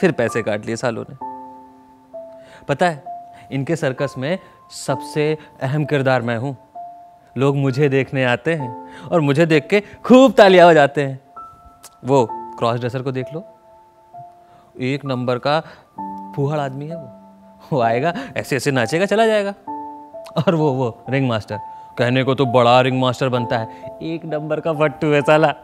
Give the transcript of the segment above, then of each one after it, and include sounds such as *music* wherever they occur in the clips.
फिर पैसे काट लिए सालों ने। पता है, इनके सर्कस में सबसे अहम किरदार मैं हूँ। लोग मुझे देखने आते हैं और मुझे देख के खूब तालियाँ बजाते हैं। वो क्रॉस ड्रेसर को देख लो। एक नंबर का फूहड़ आदमी है वो। वो आएगा, ऐसे ऐसे नाचेगा, चला जाएगा। और वो वो रिंग मास्टर कहने को तो बड़ा रिंग मास्टर बनता है। एक नंबर का फट्टू है साला।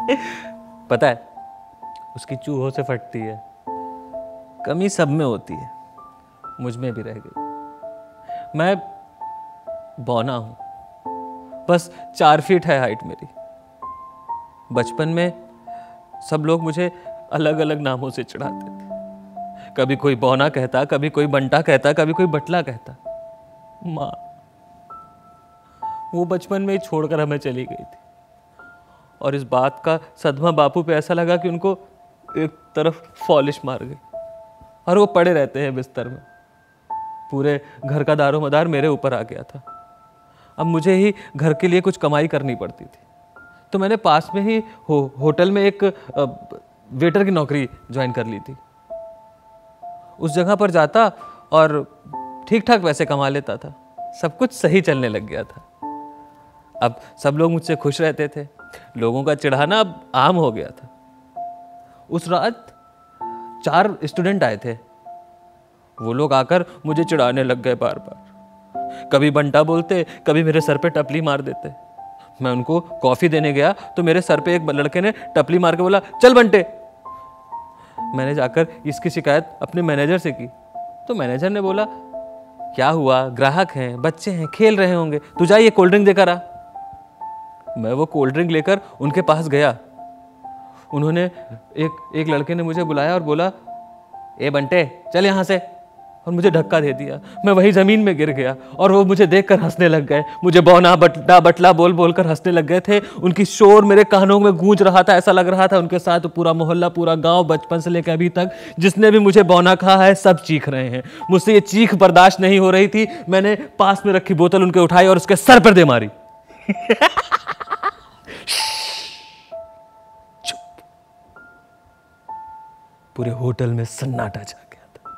*laughs* पता है उसकी चूहों से फटती है। कमी सब में होती है। मुझमें भी रह गई। मैं बौना हूँ। बस चार फीट है हाइट मेरी। बचपन में सब लोग मुझे अलग अलग नामों से चढ़ाते थे। कभी कोई बौना कहता, कभी कोई बंटा कहता, कभी कोई बटला कहता। माँ, वो बचपन में ही छोड़कर हमें चली गई थी। और इस बात का सदमा बापू पे ऐसा लगा कि उनको एक तरफ़ फॉलिश मार गई। और वो पड़े रहते हैं बिस्तर में। पूरे घर का दारो मदार मेरे ऊपर आ गया था। अब मुझे ही घर के लिए कुछ कमाई करनी पड़ती थी। तो मैंने पास में ही हो, होटल में एक वेटर की नौकरी ज्वाइन कर ली थी। उस जगह पर जाता और ठीक ठाक पैसे कमा लेता था। सब कुछ सही चलने लग गया था। अब सब लोग मुझसे खुश रहते थे। लोगों का चिढ़ाना अब आम हो गया था। उस रात चार स्टूडेंट आए थे। वो लोग आकर मुझे चिढ़ाने लग गए बार बार। कभी बंटा बोलते, कभी मेरे सर पे टपली मार देते। मैं उनको कॉफ़ी देने गया तो मेरे सर पे एक लड़के ने टपली मार के बोला, चल बंटे। मैंने जाकर इसकी शिकायत अपने मैनेजर से की। तो मैनेजर ने बोला, क्या हुआ? ग्राहक हैं, बच्चे हैं, खेल रहे होंगे। तू जाइए कोल्ड ड्रिंक देकर आ। मैं वो कोल्ड ड्रिंक लेकर उनके पास गया। उन्होंने एक एक लड़के ने मुझे बुलाया और बोला, ए बंटे, चल यहाँ से। और मुझे धक्का दे दिया। मैं वही ज़मीन में गिर गया और वो मुझे देखकर हंसने लग गए। मुझे बौना बटला बटला बोल बोल कर हंसने लग गए थे। उनकी शोर मेरे कानों में गूंज रहा था, ऐसा लग रहा था उनके साथ पूरा मोहल्ला, पूरा गाँव बचपन से लेकर अभी तक जिसने भी मुझे बौना कहा है, सब चीख रहे हैं। मुझसे ये चीख बर्दाश्त नहीं हो रही थी। मैंने पास में रखी बोतल उनके उठाई और उसके सर पर दे मारी। *laughs* पूरे होटल में सन्नाटा छा गया था।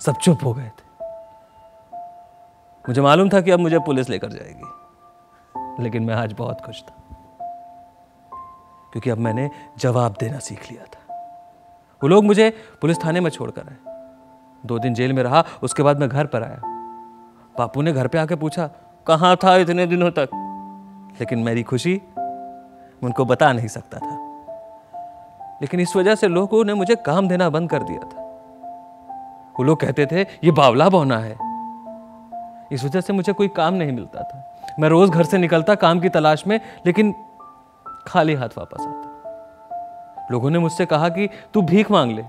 सब चुप हो गए थे। मुझे मालूम था कि अब मुझे पुलिस लेकर जाएगी। लेकिन मैं आज बहुत खुश था। क्योंकि अब मैंने जवाब देना सीख लिया था। वो लोग मुझे पुलिस थाने में छोड़कर आए। दो दिन जेल में रहा, उसके बाद मैं घर पर आया। बापू ने घर पे आके पूछा, कहाँ था इतने दिनों तक? लेकिन मेरी खुशी उनको बता नहीं सकता था। लेकिन इस वजह से लोगों ने मुझे काम देना बंद कर दिया था। वो लोग कहते थे, ये बावला बौना है। इस वजह से मुझे कोई काम नहीं मिलता था। मैं रोज घर से निकलता काम की तलाश में, लेकिन खाली हाथ वापस आता। लोगों ने मुझसे कहा कि, तू भीख मांग ले।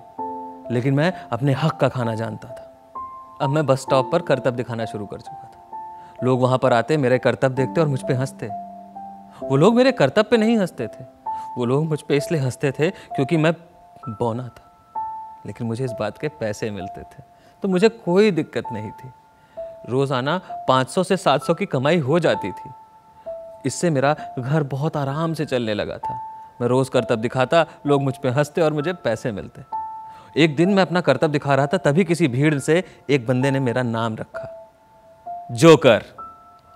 लेकिन मैं अपने हक का खाना जानता था। अब मैं बस स्टॉप पर करतब दिखाना शुरू कर चुका था। लोग वहाँ पर आते, मेरे करतब देखते और मुझ पर हँसते। वो लोग मेरे करतब पे नहीं हँसते थे। वो लोग मुझ पर इसलिए हँसते थे क्योंकि मैं बौना था। लेकिन मुझे इस बात के पैसे मिलते थे। तो मुझे कोई दिक्कत नहीं थी। रोज़ाना 500 से 700 की कमाई हो जाती थी। इससे मेरा घर बहुत आराम से चलने लगा था। मैं रोज़ करतब दिखाता, लोग मुझ पर हँसते और मुझे पैसे मिलते। एक दिन मैं अपना करतब दिखा रहा था, तभी किसी भीड़ से एक बंदे ने मेरा नाम रखा। जोकर।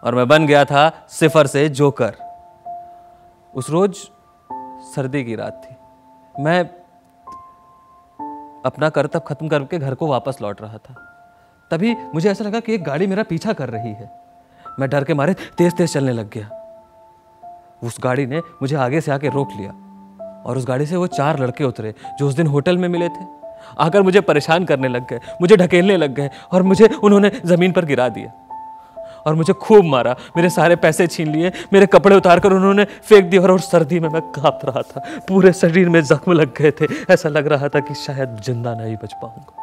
और मैं बन गया था सिफर से जोकर। उस रोज सर्दी की रात थी। मैं अपना करतब खत्म करके घर को वापस लौट रहा था। तभी मुझे ऐसा लगा कि एक गाड़ी मेरा पीछा कर रही है। मैं डर के मारे तेज तेज चलने लग गया। उस गाड़ी ने मुझे आगे से आके रोक लिया और उस गाड़ी से वो चार लड़के उतरे जो उस दिन होटल में मिले थे। आकर मुझे परेशान करने लग गए, मुझे ढकेलने लग गए और मुझे उन्होंने ज़मीन पर गिरा दिया। और मुझे खूब मारा। मेरे सारे पैसे छीन लिए मेरे कपड़े उतार कर उन्होंने फेंक दिए और, और सर्दी में मैं काँप रहा था। पूरे शरीर में जख्म लग गए थे। ऐसा लग रहा था कि शायद ज़िंदा नहीं बच पाऊँगा।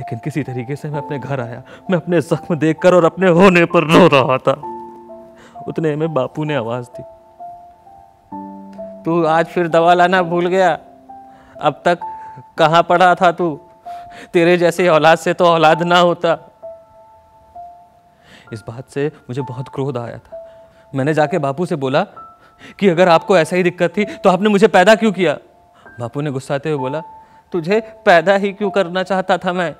लेकिन किसी तरीके से मैं अपने घर आया। मैं अपने जख्म देखकर और अपने होने पर रो रहा था। उतने में बापू ने आवाज़ दी। तू आज फिर दवा लाना भूल गया। अब तक कहाँ पड़ा था तू? तेरे जैसे औलाद से तो औलाद ना होता। इस बात से मुझे बहुत क्रोध आया था। मैंने जाके बापू से बोला कि अगर आपको ऐसा ही दिक्कत थी तो आपने मुझे पैदा क्यों किया? बापू ने गुस्साते हुए बोला, तुझे पैदा ही क्यों करना चाहता था मैं?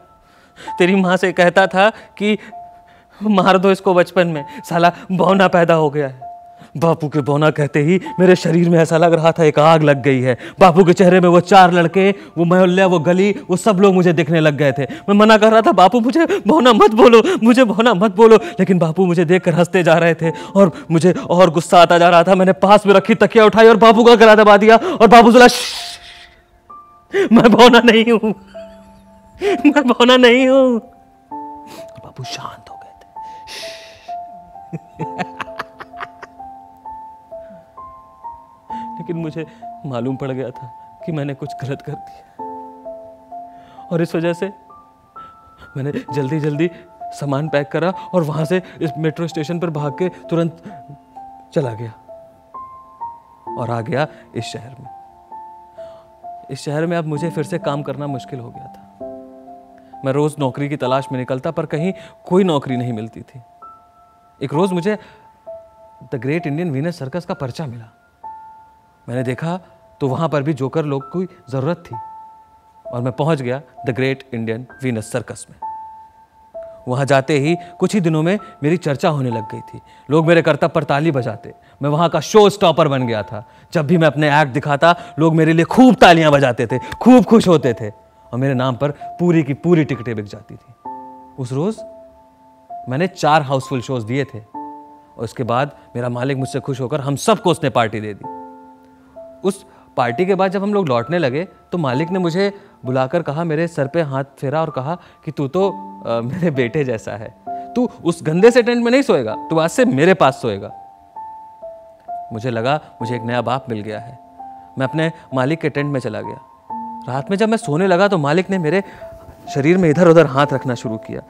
तेरी माँ से कहता था कि मार दो इसको बचपन में, साला बौना पैदा हो गया है। बापू के बोना कहते ही मेरे शरीर में ऐसा लग रहा था एक आग लग गई है। बापू के चेहरे में वो चार लड़के, वो मोहल्ला, वो गली, वो सब लोग मुझे दिखने लग गए थे। मैं मना कर रहा था, बापू मुझे बौना मत बोलो, मुझे बौना मत बोलो। लेकिन बापू मुझे देख हँसते जा रहे थे और मुझे और गुस्सा आता जा रहा था। मैंने पास में रखी तकिया उठाई और बापू का गला दबा दिया और बापू बोला मैं बौना नहीं हूँ, मैं बौना नहीं हूँ। बापू शांत हो गए थे। *laughs* *laughs* लेकिन मुझे मालूम पड़ गया था कि मैंने कुछ गलत कर दिया। और इस वजह से मैंने जल्दी जल्दी सामान पैक करा और वहाँ से इस मेट्रो स्टेशन पर भाग के तुरंत चला गया और आ गया इस शहर में। इस शहर में अब मुझे फिर से काम करना मुश्किल हो गया था। मैं रोज नौकरी की तलाश में निकलता, पर कहीं कोई नौकरी नहीं मिलती थी। एक रोज मुझे the great Indian Venus circus का पर्चा मिला। मैंने देखा तो वहाँ पर भी जोकर लोग की ज़रूरत थी। और मैं पहुँच गया the great Indian Venus circus में। वहाँ जाते ही कुछ ही दिनों में मेरी चर्चा होने लग गई थी। लोग मेरे कर्तव्य पर ताली बजाते। मैं वहाँ का शो स्टॉपर बन गया था। जब भी मैं अपने एक्ट दिखाता, लोग मेरे लिए खूब तालियाँ बजाते थे, खूब खुश होते थे। और मेरे नाम पर पूरी की पूरी टिकटें बिक जाती थी। उस रोज़ मैंने चार हाउसफुल शोज़ दिए थे। और उसके बाद मेरा मालिक मुझसे खुश होकर हम सबको उसने पार्टी दे दी। उस पार्टी के बाद जब हम लोग लौटने लगे तो मालिक ने मुझे बुलाकर कहा मेरे सर पे हाथ फेरा और कहा कि तू तो आ, मेरे बेटे जैसा है। तू उस गंदे से टेंट में नहीं सोएगा तू आज से मेरे पास सोएगा। मुझे लगा मुझे एक नया बाप मिल गया है। मैं अपने मालिक के टेंट में चला गया। रात में जब मैं सोने लगा तो मालिक ने मेरे शरीर में इधर उधर हाथ रखना शुरू किया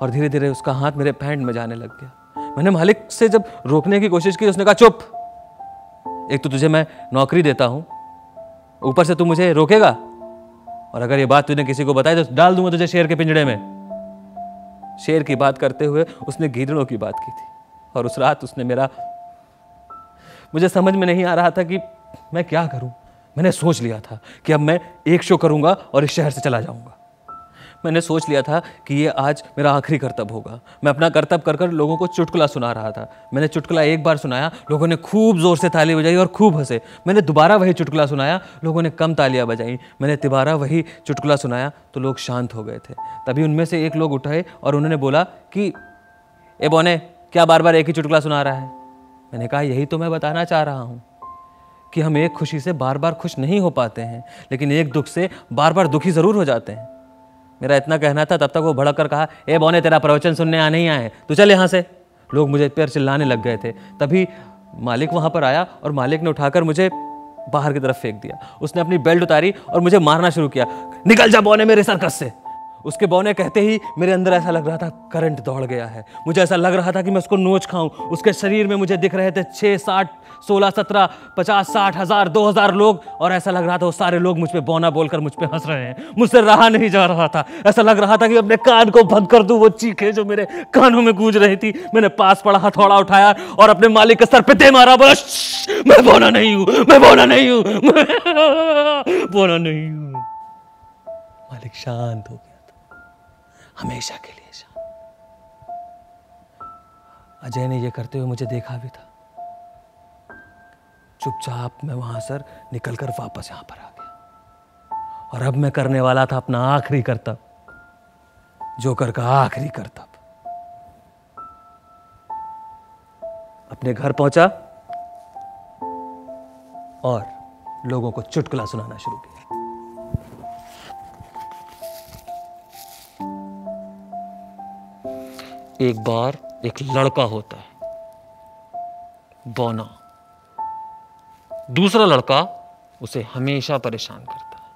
और धीरे धीरे उसका हाथ मेरे पैंट में जाने लग गया। मैंने मालिक से जब रोकने की कोशिश की उसने कहा चुप! एक तो तुझे मैं नौकरी देता हूँ। ऊपर से तू मुझे रोकेगा? और अगर ये बात तूने किसी को बताई तो डाल दूँगा तुझे शेर के पिंजड़े में। शेर की बात करते हुए उसने गीदड़ों की बात की थी और उस रात उसने मेरा, मुझे समझ में नहीं आ रहा था कि मैं क्या करूँ। मैंने सोच लिया था कि अब मैं एक शो करूँगा और इस शहर से चला जाऊँगा। मैंने सोच लिया था कि ये आज मेरा आखिरी कर्तव्य होगा। मैं अपना कर्तव्य कर कर लोगों को चुटकुला सुना रहा था। मैंने चुटकुला एक बार सुनाया, लोगों ने खूब ज़ोर से ताली बजाई और खूब हंसे। मैंने दोबारा वही चुटकुला सुनाया, लोगों ने कम तालियाँ बजाई। मैंने दोबारा वही चुटकुला सुनाया तो लोग शांत हो गए थे। तभी उनमें से एक लोग उठाए और उन्होंने बोला कि, ए बोने, क्या बार बार एक ही चुटकुला सुना रहा है? मैंने कहा, यही तो मैं बताना चाह रहा हूँ कि हम एक खुशी से बार बार खुश नहीं हो पाते हैं, लेकिन एक दुख से बार बार दुखी ज़रूर हो जाते हैं। मेरा इतना कहना था, तब तक वो भड़क कर कहा, ए बोने, तेरा प्रवचन सुनने आ नहीं आए तू चल यहाँ से। लोग मुझे पैर चिल्लाने लग गए थे। तभी मालिक वहाँ पर आया और मालिक ने उठाकर मुझे बाहर की तरफ़ फेंक दिया। उसने अपनी बेल्ट उतारी और मुझे मारना शुरू किया। निकल जा बौने मेरे सर्कस से। उसके बौने कहते ही मेरे अंदर ऐसा लग रहा था करंट दौड़ गया है। मुझे ऐसा लग रहा था कि मैं उसको नोच खाऊं। उसके शरीर में मुझे दिख रहे थे छः साठ, सोलह सत्रह, पचास साठ हज़ार, दो हज़ार लोग। और ऐसा लग रहा था वो सारे लोग मुझ पर बौना बोलकर मुझ पर हंस रहे हैं। मुझसे रहा नहीं जा रहा था। ऐसा लग रहा था कि अपने कान को बंद कर दूँ, वो चीखे जो मेरे कानों में गूंज रही थी, मैंने पास पड़ा, हथौड़ा उठाया और अपने मालिक के सर पे दे मारा। बोला मैं बोना नहीं हूँ, मैं बोना नहीं हूँ *laughs* बोना नहीं हूँ। मालिक शांत हो गया। हमेशा के लिए शांत अजय ने यह करते हुए मुझे देखा भी था। चुपचाप मैं वहाँ सर निकलकर वापस यहाँ पर आ गया। और अब मैं करने वाला था अपना आखिरी कर्तव्य। जोकर का आखिरी कर्तव्य। अपने घर पहुँचा और लोगों को चुटकुला सुनाना शुरू किया। एक बार एक लड़का होता है, बोना। दूसरा लड़का उसे हमेशा परेशान करता है।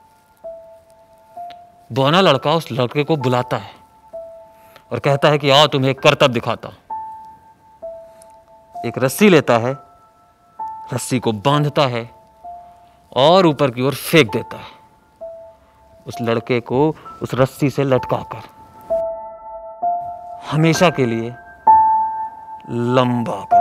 बोना लड़का उस लड़के को बुलाता है और कहता है कि, आओ, तुम्हें एक कर्तव्य दिखाता एक रस्सी लेता है, रस्सी को बांधता है और ऊपर की ओर फेंक देता है। उस लड़के को उस रस्सी से लटकाकर हमेशा के लिए लंबा कर